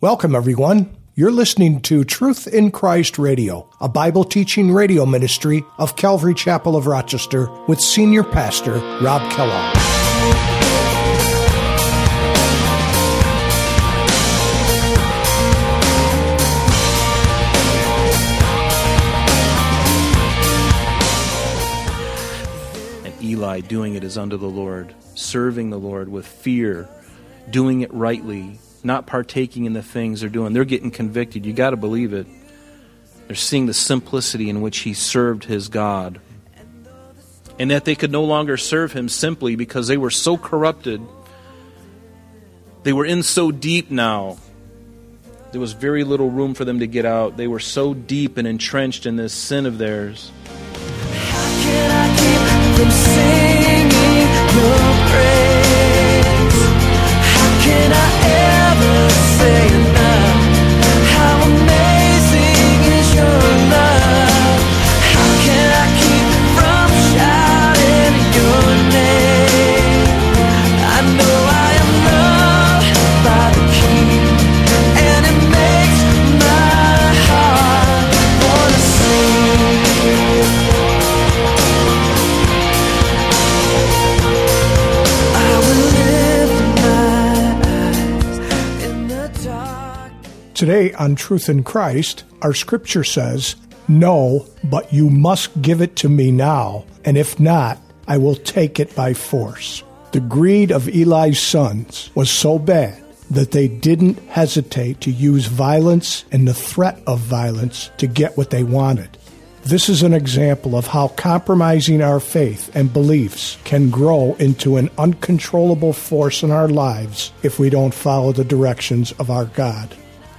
Welcome, everyone. You're listening to Truth in Christ Radio, a Bible teaching radio ministry of Calvary Chapel of Rochester with Senior Pastor Rob Kellogg. And Eli doing it is unto the Lord, serving the Lord with fear, doing it rightly, not partaking in the things they're doing. They're getting convicted. You got to believe it. They're seeing the simplicity in which he served his God. And that they could no longer serve him simply because they were so corrupted. They were in so deep now. There was very little room for them to get out. They were so deep and entrenched in this sin of theirs. How can I keep from singing your praise? How can I ever say Today on Truth in Christ, our scripture says, No, but you must give it to me now, and if not, I will take it by force. The greed of Eli's sons was so bad that they didn't hesitate to use violence and the threat of violence to get what they wanted. This is an example of how compromising our faith and beliefs can grow into an uncontrollable force in our lives if we don't follow the directions of our God.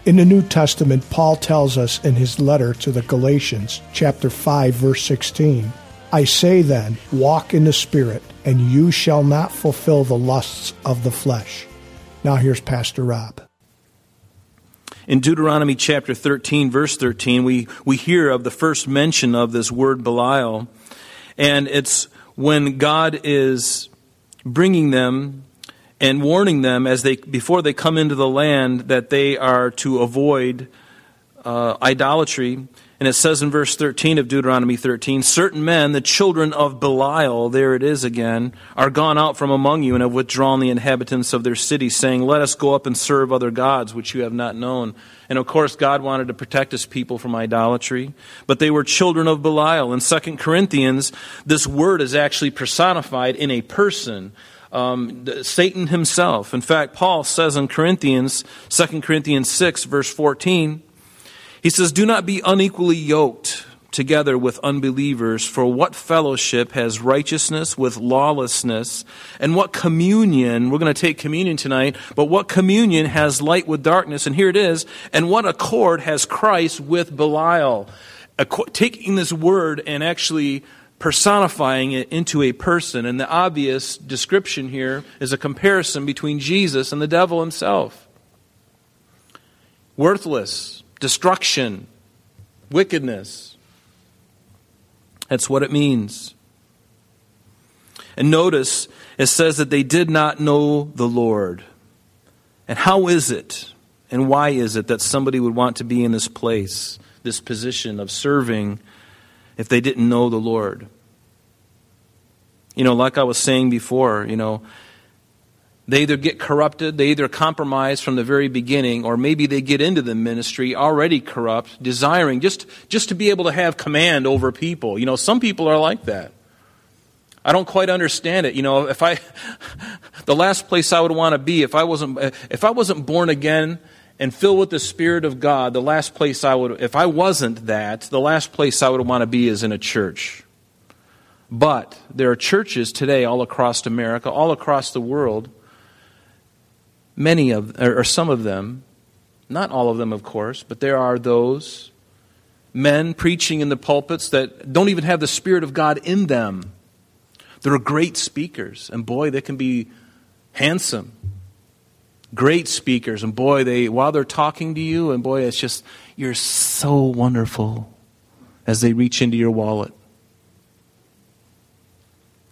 In the New Testament, Paul tells us in his letter to the Galatians, chapter 5, verse 16, I say then, walk in the Spirit, and you shall not fulfill the lusts of the flesh. Now here's Pastor Rob. In Deuteronomy chapter 13, verse 13, we, we hear of the first mention of this word Belial. And it's when God is bringing them and warning them as they before they come into the land that they are to avoid uh, idolatry. And it says in verse 13 of Deuteronomy 13, certain men, the children of Belial, there it is again, are gone out from among you and have withdrawn the inhabitants of their cities, saying, Let us go up and serve other gods which you have not known. And of course, God wanted to protect his people from idolatry, but they were children of Belial. In 2 Corinthians, this word is actually personified in a person. Um, Satan himself. In fact, Paul says in Corinthians, 2 Corinthians 6, verse 14, he says, Do not be unequally yoked together with unbelievers, for what fellowship has righteousness with lawlessness? And what communion, we're going to take communion tonight, but what communion has light with darkness? And here it is. And what accord has Christ with Belial? Taking this word and actually personifying it into a person. And the obvious description here is a comparison between Jesus and the devil himself. Worthless, destruction, wickedness. That's what it means. And notice it says that they did not know the Lord. And how is it and why is it that somebody would want to be in this place, this position of serving, if they didn't know the Lord? You know, like I was saying before, you know, they either get corrupted, they either compromise from the very beginning, or maybe they get into the ministry already corrupt, desiring just, just to be able to have command over people. You know, some people are like that. I don't quite understand it. You know, if I, the last place I would want to be, if I wasn't, if I wasn't born again and filled with the Spirit of God, the last place I would, if I wasn't that, the last place I would want to be is in a church. But there are churches today all across America, all across the world, many of, or some of them, not all of them, of course, but there are those men preaching in the pulpits that don't even have the Spirit of God in them. They're great speakers, and boy, they can be handsome. Great speakers, and boy, they while they're talking to you, and boy, it's just you're so wonderful as they reach into your wallet.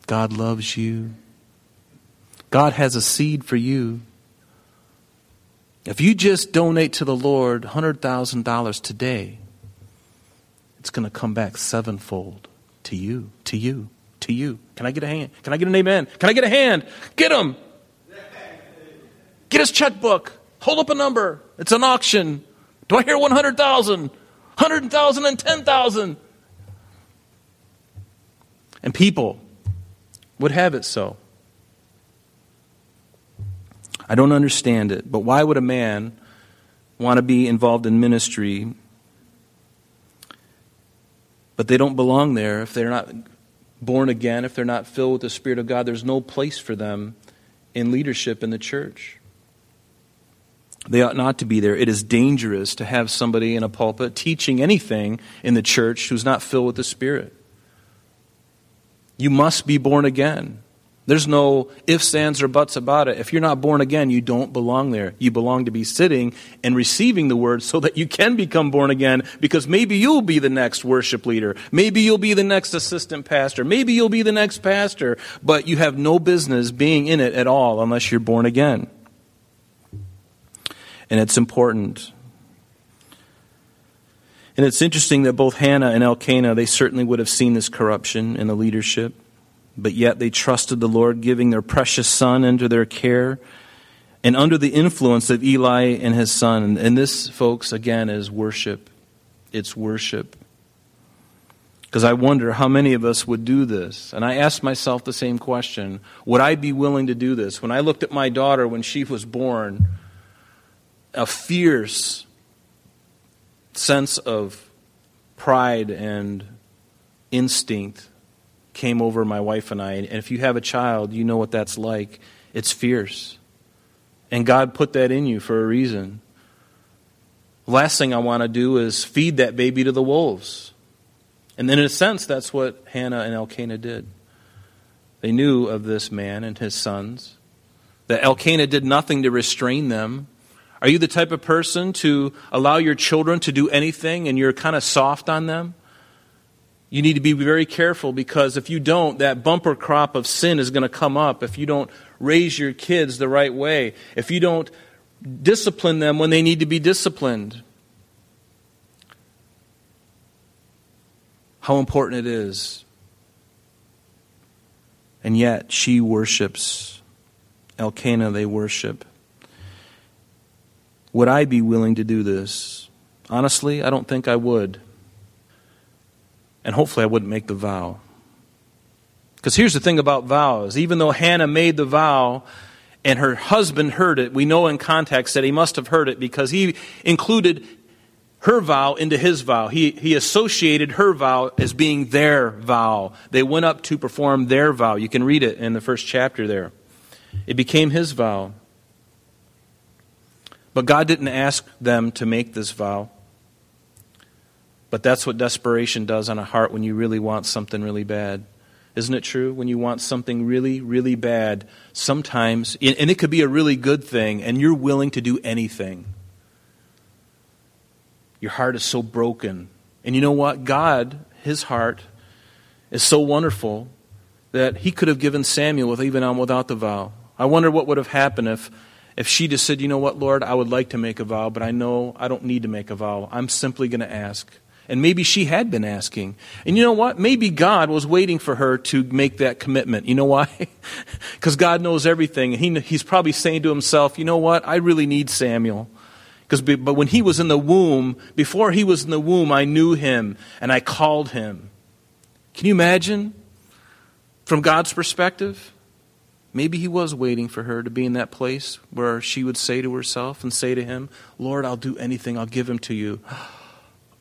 God loves you. God has a seed for you. If you just donate to the Lord $100,000 today, it's going to come back sevenfold to you, to you, to you. Can I get a hand? Can I get an amen? Can I get a hand? Get him. Get his checkbook. Hold up a number. It's an auction. Do I hear 100,000? 100,000 and 10,000. And people would have it so. I don't understand it, but why would a man want to be involved in ministry, but they don't belong there if they're not born again, if they're not filled with the Spirit of God? There's no place for them in leadership in the church. They ought not to be there. It is dangerous to have somebody in a pulpit teaching anything in the church who's not filled with the Spirit. You must be born again. There's no ifs, ands, or buts about it. If you're not born again, you don't belong there. You belong to be sitting and receiving the word so that you can become born again because maybe you'll be the next worship leader. Maybe you'll be the next assistant pastor. Maybe you'll be the next pastor, but you have no business being in it at all unless you're born again. And it's important. And it's interesting that both Hannah and Elkanah, they certainly would have seen this corruption in the leadership but yet they trusted the Lord, giving their precious son into their care and under the influence of Eli and his son. And this, folks, again, is worship. It's worship. Because I wonder how many of us would do this. And I asked myself the same question Would I be willing to do this? When I looked at my daughter when she was born, a fierce sense of pride and instinct came over my wife and I. And if you have a child, you know what that's like. It's fierce. And God put that in you for a reason. last thing I want to do is feed that baby to the wolves. And in a sense, that's what Hannah and Elkanah did. They knew of this man and his sons, that Elkanah did nothing to restrain them. Are you the type of person to allow your children to do anything and you're kind of soft on them? You need to be very careful because if you don't, that bumper crop of sin is going to come up. If you don't raise your kids the right way, if you don't discipline them when they need to be disciplined. How important it is. And yet, she worships. Elkanah, they worship. Would I be willing to do this? Honestly, I don't think I would and hopefully I wouldn't make the vow. Because here's the thing about vows even though Hannah made the vow and her husband heard it, we know in context that he must have heard it because he included her vow into his vow. He, he associated her vow as being their vow. They went up to perform their vow. You can read it in the first chapter there. It became his vow. But God didn't ask them to make this vow. But that's what desperation does on a heart when you really want something really bad. Isn't it true? When you want something really, really bad, sometimes, and it could be a really good thing, and you're willing to do anything. Your heart is so broken. And you know what? God, his heart, is so wonderful that he could have given Samuel even on without the vow. I wonder what would have happened if, if she just said, you know what, Lord, I would like to make a vow, but I know I don't need to make a vow. I'm simply going to ask. And maybe she had been asking. And you know what? Maybe God was waiting for her to make that commitment. You know why? Because God knows everything. He, he's probably saying to himself, you know what? I really need Samuel. Because, but when he was in the womb, before he was in the womb, I knew him and I called him. Can you imagine? From God's perspective, maybe he was waiting for her to be in that place where she would say to herself and say to him, Lord, I'll do anything, I'll give him to you.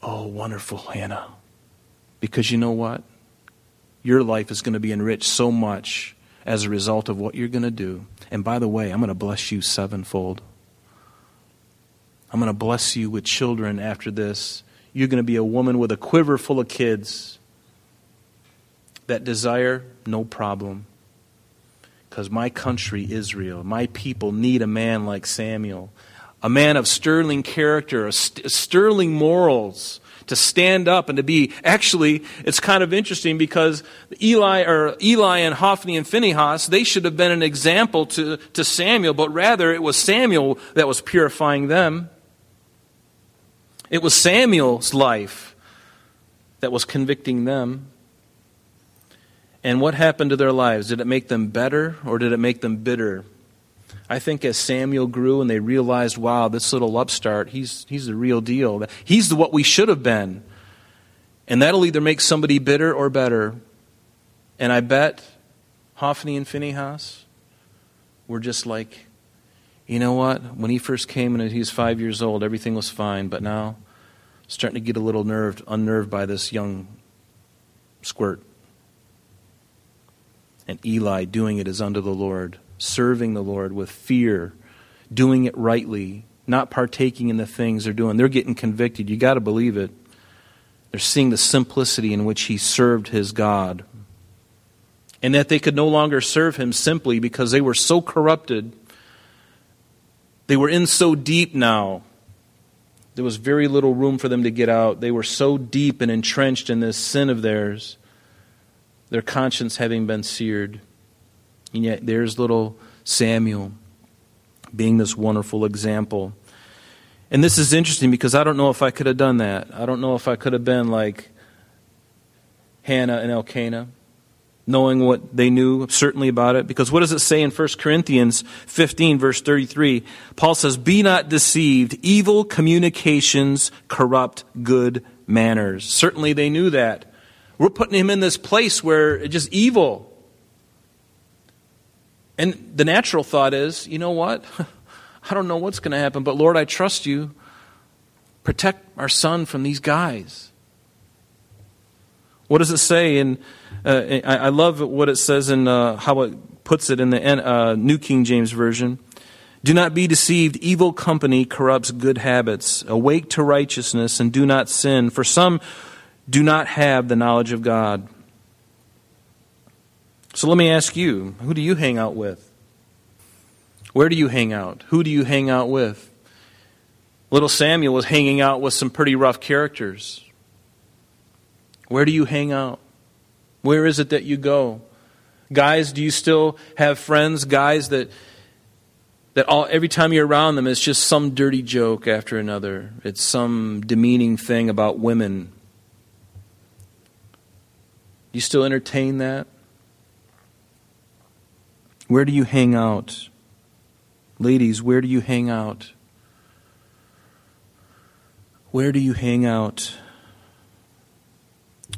Oh, wonderful, Hannah. Because you know what? Your life is going to be enriched so much as a result of what you're going to do. And by the way, I'm going to bless you sevenfold. I'm going to bless you with children after this. You're going to be a woman with a quiver full of kids. That desire, no problem. Because my country, Israel, my people need a man like Samuel a man of sterling character, sterling morals, to stand up and to be. Actually, it's kind of interesting because Eli or Eli and Hophni and Phinehas, they should have been an example to, to Samuel, but rather it was Samuel that was purifying them. It was Samuel's life that was convicting them. And what happened to their lives? Did it make them better or did it make them bitter? I think as Samuel grew and they realized, wow, this little upstart, he's, he's the real deal. He's the, what we should have been. And that'll either make somebody bitter or better. And I bet Hophni and Phinehas were just like, you know what? When he first came and he was five years old, everything was fine. But now, starting to get a little nerved, unnerved by this young squirt and Eli doing it as unto the Lord, serving the Lord with fear, doing it rightly, not partaking in the things they're doing. They're getting convicted. You got to believe it. They're seeing the simplicity in which he served his God. And that they could no longer serve him simply because they were so corrupted. They were in so deep now. There was very little room for them to get out. They were so deep and entrenched in this sin of theirs their conscience having been seared. And yet there's little Samuel being this wonderful example. And this is interesting because I don't know if I could have done that. I don't know if I could have been like Hannah and Elkanah, knowing what they knew certainly about it. Because what does it say in 1 Corinthians 15, verse 33? Paul says, Be not deceived. Evil communications corrupt good manners. Certainly they knew that. We're putting him in this place where it's just evil. And the natural thought is, you know what? I don't know what's going to happen, but Lord, I trust you. Protect our son from these guys. What does it say? And uh, I, love what it says and uh, how it puts it in the uh, New King James Version. Do not be deceived. Evil company corrupts good habits. Awake to righteousness and do not sin. For some do not have the knowledge of God. So let me ask you who do you hang out with? Where do you hang out? Who do you hang out with? Little Samuel was hanging out with some pretty rough characters. Where do you hang out? Where is it that you go? Guys, do you still have friends, guys that that all every time you're around them it's just some dirty joke after another. It's some demeaning thing about women you still entertain that? Where do you hang out? Ladies, where do you hang out? Where do you hang out?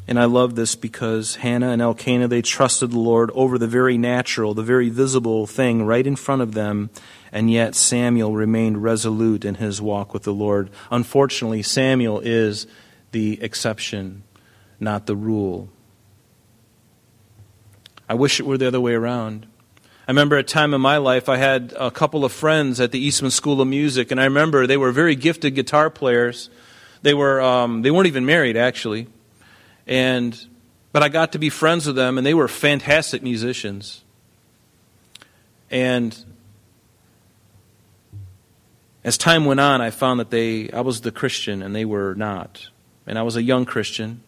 And I love this because Hannah and Elkanah, they trusted the Lord over the very natural, the very visible thing right in front of them, and yet Samuel remained resolute in his walk with the Lord. Unfortunately, Samuel is the exception, not the rule. I wish it were the other way around. I remember a time in my life I had a couple of friends at the Eastman School of Music, and I remember they were very gifted guitar players. They were um, they weren't even married actually, and but I got to be friends with them, and they were fantastic musicians. And as time went on, I found that they I was the Christian and they were not, and I was a young Christian.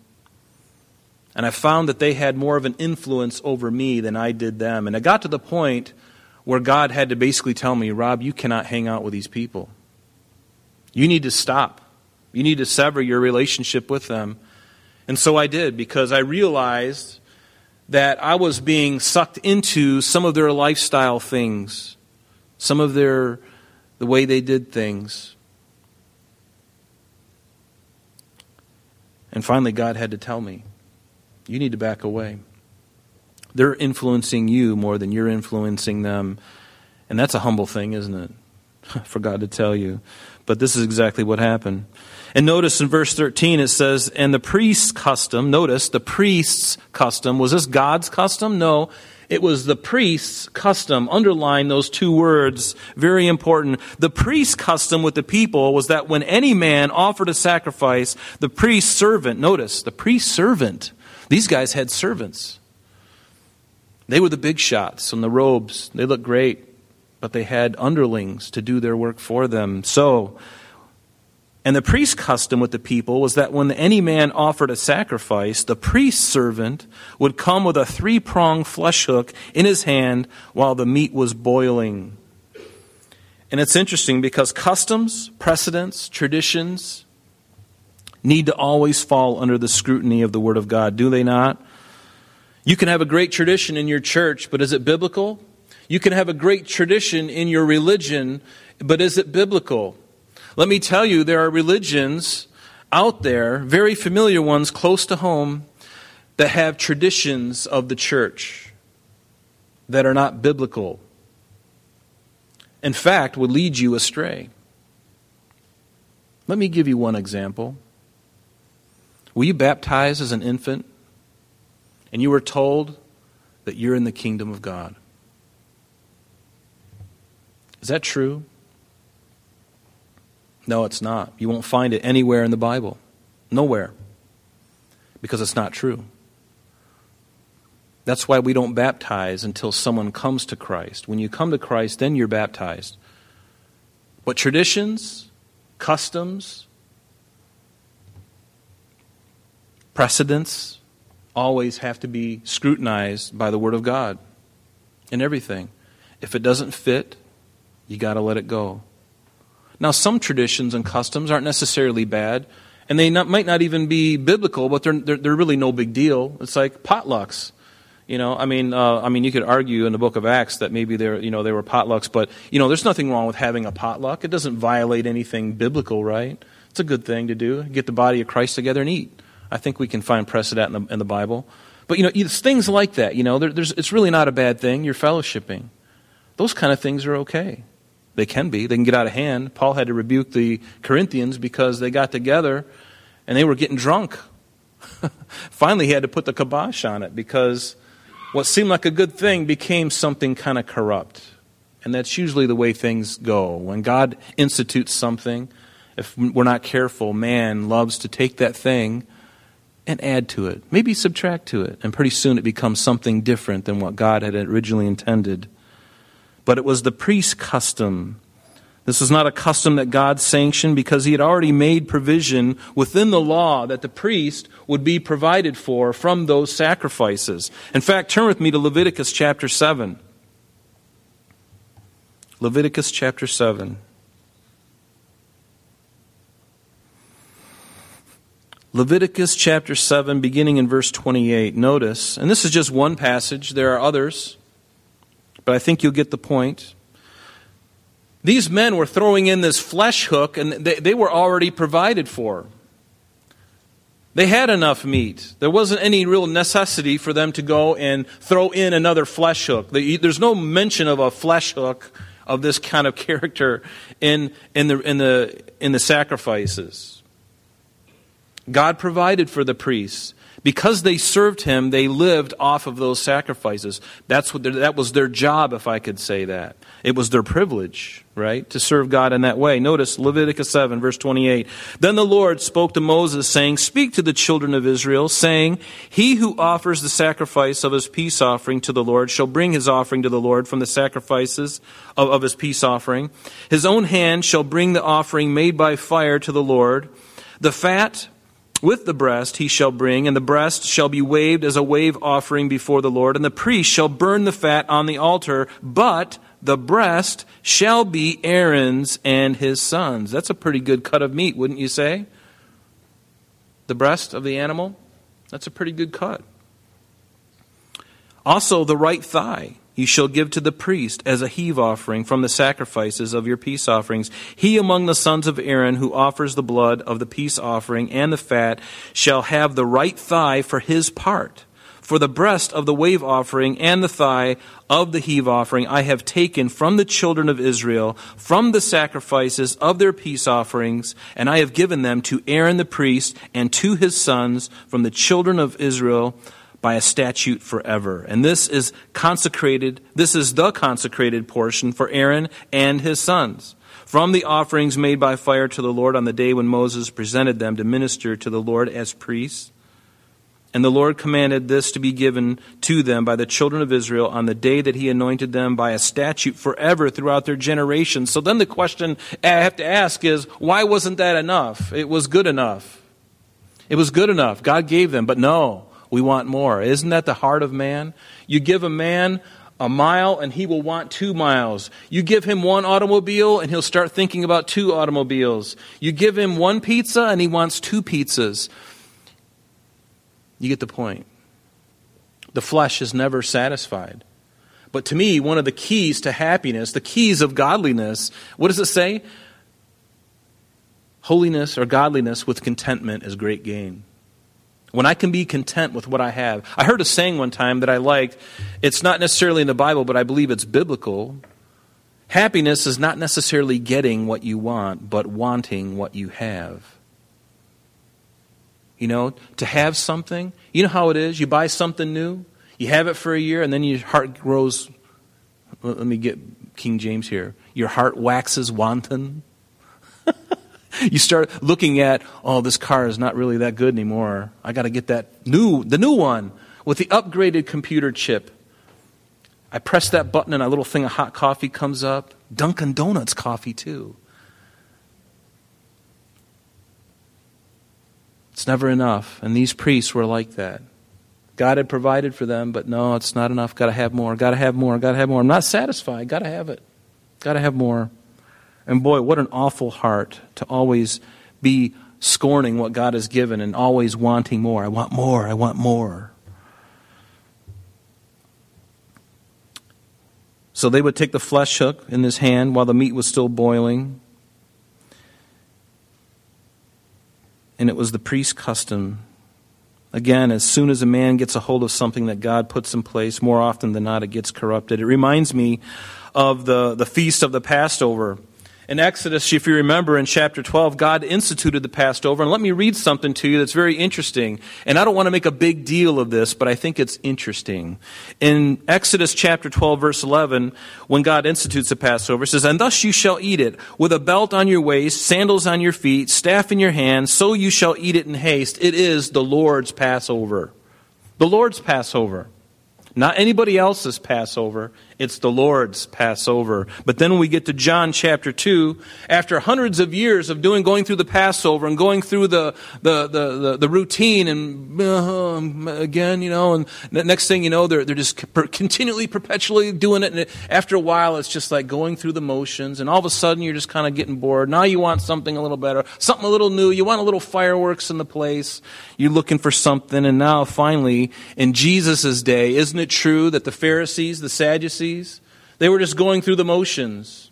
And I found that they had more of an influence over me than I did them. And I got to the point where God had to basically tell me, Rob, you cannot hang out with these people. You need to stop. You need to sever your relationship with them. And so I did because I realized that I was being sucked into some of their lifestyle things, some of their the way they did things. And finally God had to tell me. You need to back away. They're influencing you more than you're influencing them. And that's a humble thing, isn't it? For God to tell you. But this is exactly what happened. And notice in verse 13 it says, And the priest's custom, notice the priest's custom, was this God's custom? No. It was the priest's custom. Underline those two words. Very important. The priest's custom with the people was that when any man offered a sacrifice, the priest's servant, notice, the priest's servant these guys had servants. They were the big shots in the robes. They looked great, but they had underlings to do their work for them. So, And the priest custom with the people was that when any man offered a sacrifice, the priest servant would come with a three pronged flesh hook in his hand while the meat was boiling. And it's interesting because customs, precedents, traditions need to always fall under the scrutiny of the Word of God, do they not? You can have a great tradition in your church, but is it biblical? You can have a great tradition in your religion, but is it biblical? Let me tell you, there are religions out there, very familiar ones close to home, that have traditions of the church that are not biblical. In fact, would lead you astray. Let me give you one example. Were you baptized as an infant and you were told that you're in the kingdom of God? Is that true? No, it's not. You won't find it anywhere in the Bible. Nowhere. Because it's not true. That's why we don't baptize until someone comes to Christ. When you come to Christ, then you're baptized. But traditions, customs, precedents always have to be scrutinized by the Word of God in everything. If it doesn't fit, you got to let it go. Now, some traditions and customs aren't necessarily bad, and they not, might not even be biblical, but they're, they're, they're, really no big deal. It's like potlucks. You know, I mean, uh, I mean, you could argue in the Book of Acts that maybe there, you know, they were potlucks, but you know, there's nothing wrong with having a potluck. It doesn't violate anything biblical, right? It's a good thing to do. Get the body of Christ together and eat. I think we can find precedent in the, in the Bible. But you know, it's things like that. You know, there, it's really not a bad thing. You're fellowshipping. Those kind of things are okay. They can be. They can get out of hand. Paul had to rebuke the Corinthians because they got together and they were getting drunk. Finally, he had to put the kibosh on it because what seemed like a good thing became something kind of corrupt. And that's usually the way things go. When God institutes something, if we're not careful, man loves to take that thing and add to it, maybe subtract to it, and pretty soon it becomes something different than what God had originally intended but it was the priest's custom. This was not a custom that God sanctioned because he had already made provision within the law that the priest would be provided for from those sacrifices. In fact, turn with me to Leviticus chapter 7. Leviticus chapter 7. Leviticus chapter 7, beginning in verse 28. Notice, and this is just one passage, there are others but I think you'll get the point. These men were throwing in this flesh hook, and they, they were already provided for. They had enough meat. There wasn't any real necessity for them to go and throw in another flesh hook. There's no mention of a flesh hook of this kind of character in, in, the, in, the, in the sacrifices. God provided for the priests. Because they served him, they lived off of those sacrifices. That's what that was their job, if I could say that. It was their privilege, right, to serve God in that way. Notice Leviticus 7, verse 28. Then the Lord spoke to Moses, saying, Speak to the children of Israel, saying, He who offers the sacrifice of his peace offering to the Lord shall bring his offering to the Lord from the sacrifices of, of his peace offering. His own hand shall bring the offering made by fire to the Lord. The fat with the breast he shall bring, and the breast shall be waved as a wave offering before the Lord, and the priest shall burn the fat on the altar, but the breast shall be Aaron's and his sons. That's a pretty good cut of meat, wouldn't you say? The breast of the animal? That's a pretty good cut. Also, the right thigh you shall give to the priest as a heave offering from the sacrifices of your peace offerings. He among the sons of Aaron who offers the blood of the peace offering and the fat shall have the right thigh for his part. For the breast of the wave offering and the thigh of the heave offering I have taken from the children of Israel, from the sacrifices of their peace offerings, and I have given them to Aaron the priest and to his sons from the children of Israel by a statute forever. And this is consecrated, this is the consecrated portion for Aaron and his sons. From the offerings made by fire to the Lord on the day when Moses presented them to minister to the Lord as priests. And the Lord commanded this to be given to them by the children of Israel on the day that he anointed them by a statute forever throughout their generations. So then the question I have to ask is why wasn't that enough? It was good enough. It was good enough. God gave them, but no, we want more. Isn't that the heart of man? You give a man a mile and he will want two miles. You give him one automobile and he'll start thinking about two automobiles. You give him one pizza and he wants two pizzas. You get the point. The flesh is never satisfied. But to me, one of the keys to happiness, the keys of godliness, what does it say? Holiness or godliness with contentment is great gain. When I can be content with what I have. I heard a saying one time that I liked. It's not necessarily in the Bible, but I believe it's biblical. Happiness is not necessarily getting what you want, but wanting what you have. You know, to have something, you know how it is. You buy something new, you have it for a year, and then your heart grows. Let me get King James here. Your heart waxes wanton. you start looking at, oh, this car is not really that good anymore. I got to get that new, the new one with the upgraded computer chip. I press that button and a little thing of hot coffee comes up. Dunkin' Donuts coffee, too. It's never enough. And these priests were like that. God had provided for them, but no, it's not enough. Got to have more. Got to have more. Got to have more. I'm not satisfied. Got to have it. Got to have more. And boy, what an awful heart to always be scorning what God has given and always wanting more. I want more. I want more. So they would take the flesh hook in his hand while the meat was still boiling. and it was the priest's custom. Again, as soon as a man gets a hold of something that God puts in place, more often than not, it gets corrupted. It reminds me of the, the feast of the Passover. In Exodus, if you remember in chapter 12, God instituted the Passover. And let me read something to you that's very interesting. And I don't want to make a big deal of this, but I think it's interesting. In Exodus chapter 12, verse 11, when God institutes the Passover, it says, And thus you shall eat it, with a belt on your waist, sandals on your feet, staff in your hand, so you shall eat it in haste. It is the Lord's Passover. The Lord's Passover. Not anybody else's Passover. It's the Lord's Passover. But then we get to John chapter 2, after hundreds of years of doing, going through the Passover and going through the, the, the, the, the routine and uh, again, you know, and the next thing you know, they're, they're just continually, perpetually doing it. And after a while, it's just like going through the motions. And all of a sudden, you're just kind of getting bored. Now you want something a little better, something a little new. You want a little fireworks in the place. You're looking for something. And now finally, in Jesus' day, isn't it true that the Pharisees, the Sadducees, they were just going through the motions?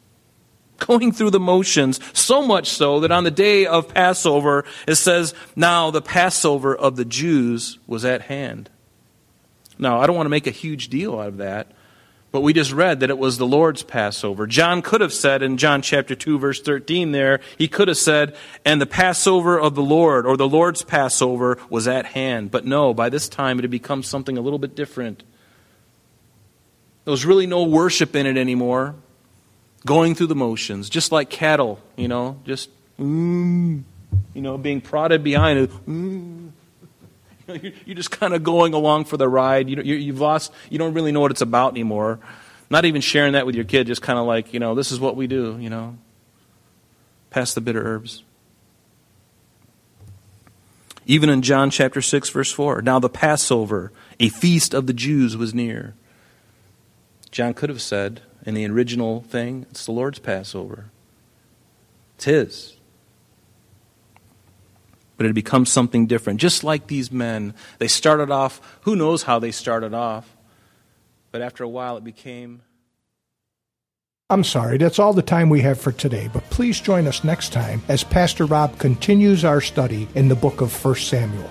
Going through the motions, so much so that on the day of Passover, it says, Now the Passover of the Jews was at hand. Now, I don't want to make a huge deal out of that, but we just read that it was the Lord's Passover. John could have said in John chapter 2 verse 13 there, he could have said, and the Passover of the Lord or the Lord's Passover was at hand. But no, by this time it had become something a little bit different. There was really no worship in it anymore. Going through the motions, just like cattle, you know, just, mm, you know, being prodded behind. Mm. You're just kind of going along for the ride. You, you've lost, you don't really know what it's about anymore. Not even sharing that with your kid, just kind of like, you know, this is what we do, you know. Pass the bitter herbs. Even in John chapter 6, verse 4, now the Passover, a feast of the Jews, was near. John could have said in the original thing, it's the Lord's Passover. It's His but it had become something different. Just like these men, they started off, who knows how they started off, but after a while it became. I'm sorry, that's all the time we have for today, but please join us next time as Pastor Rob continues our study in the book of 1 Samuel.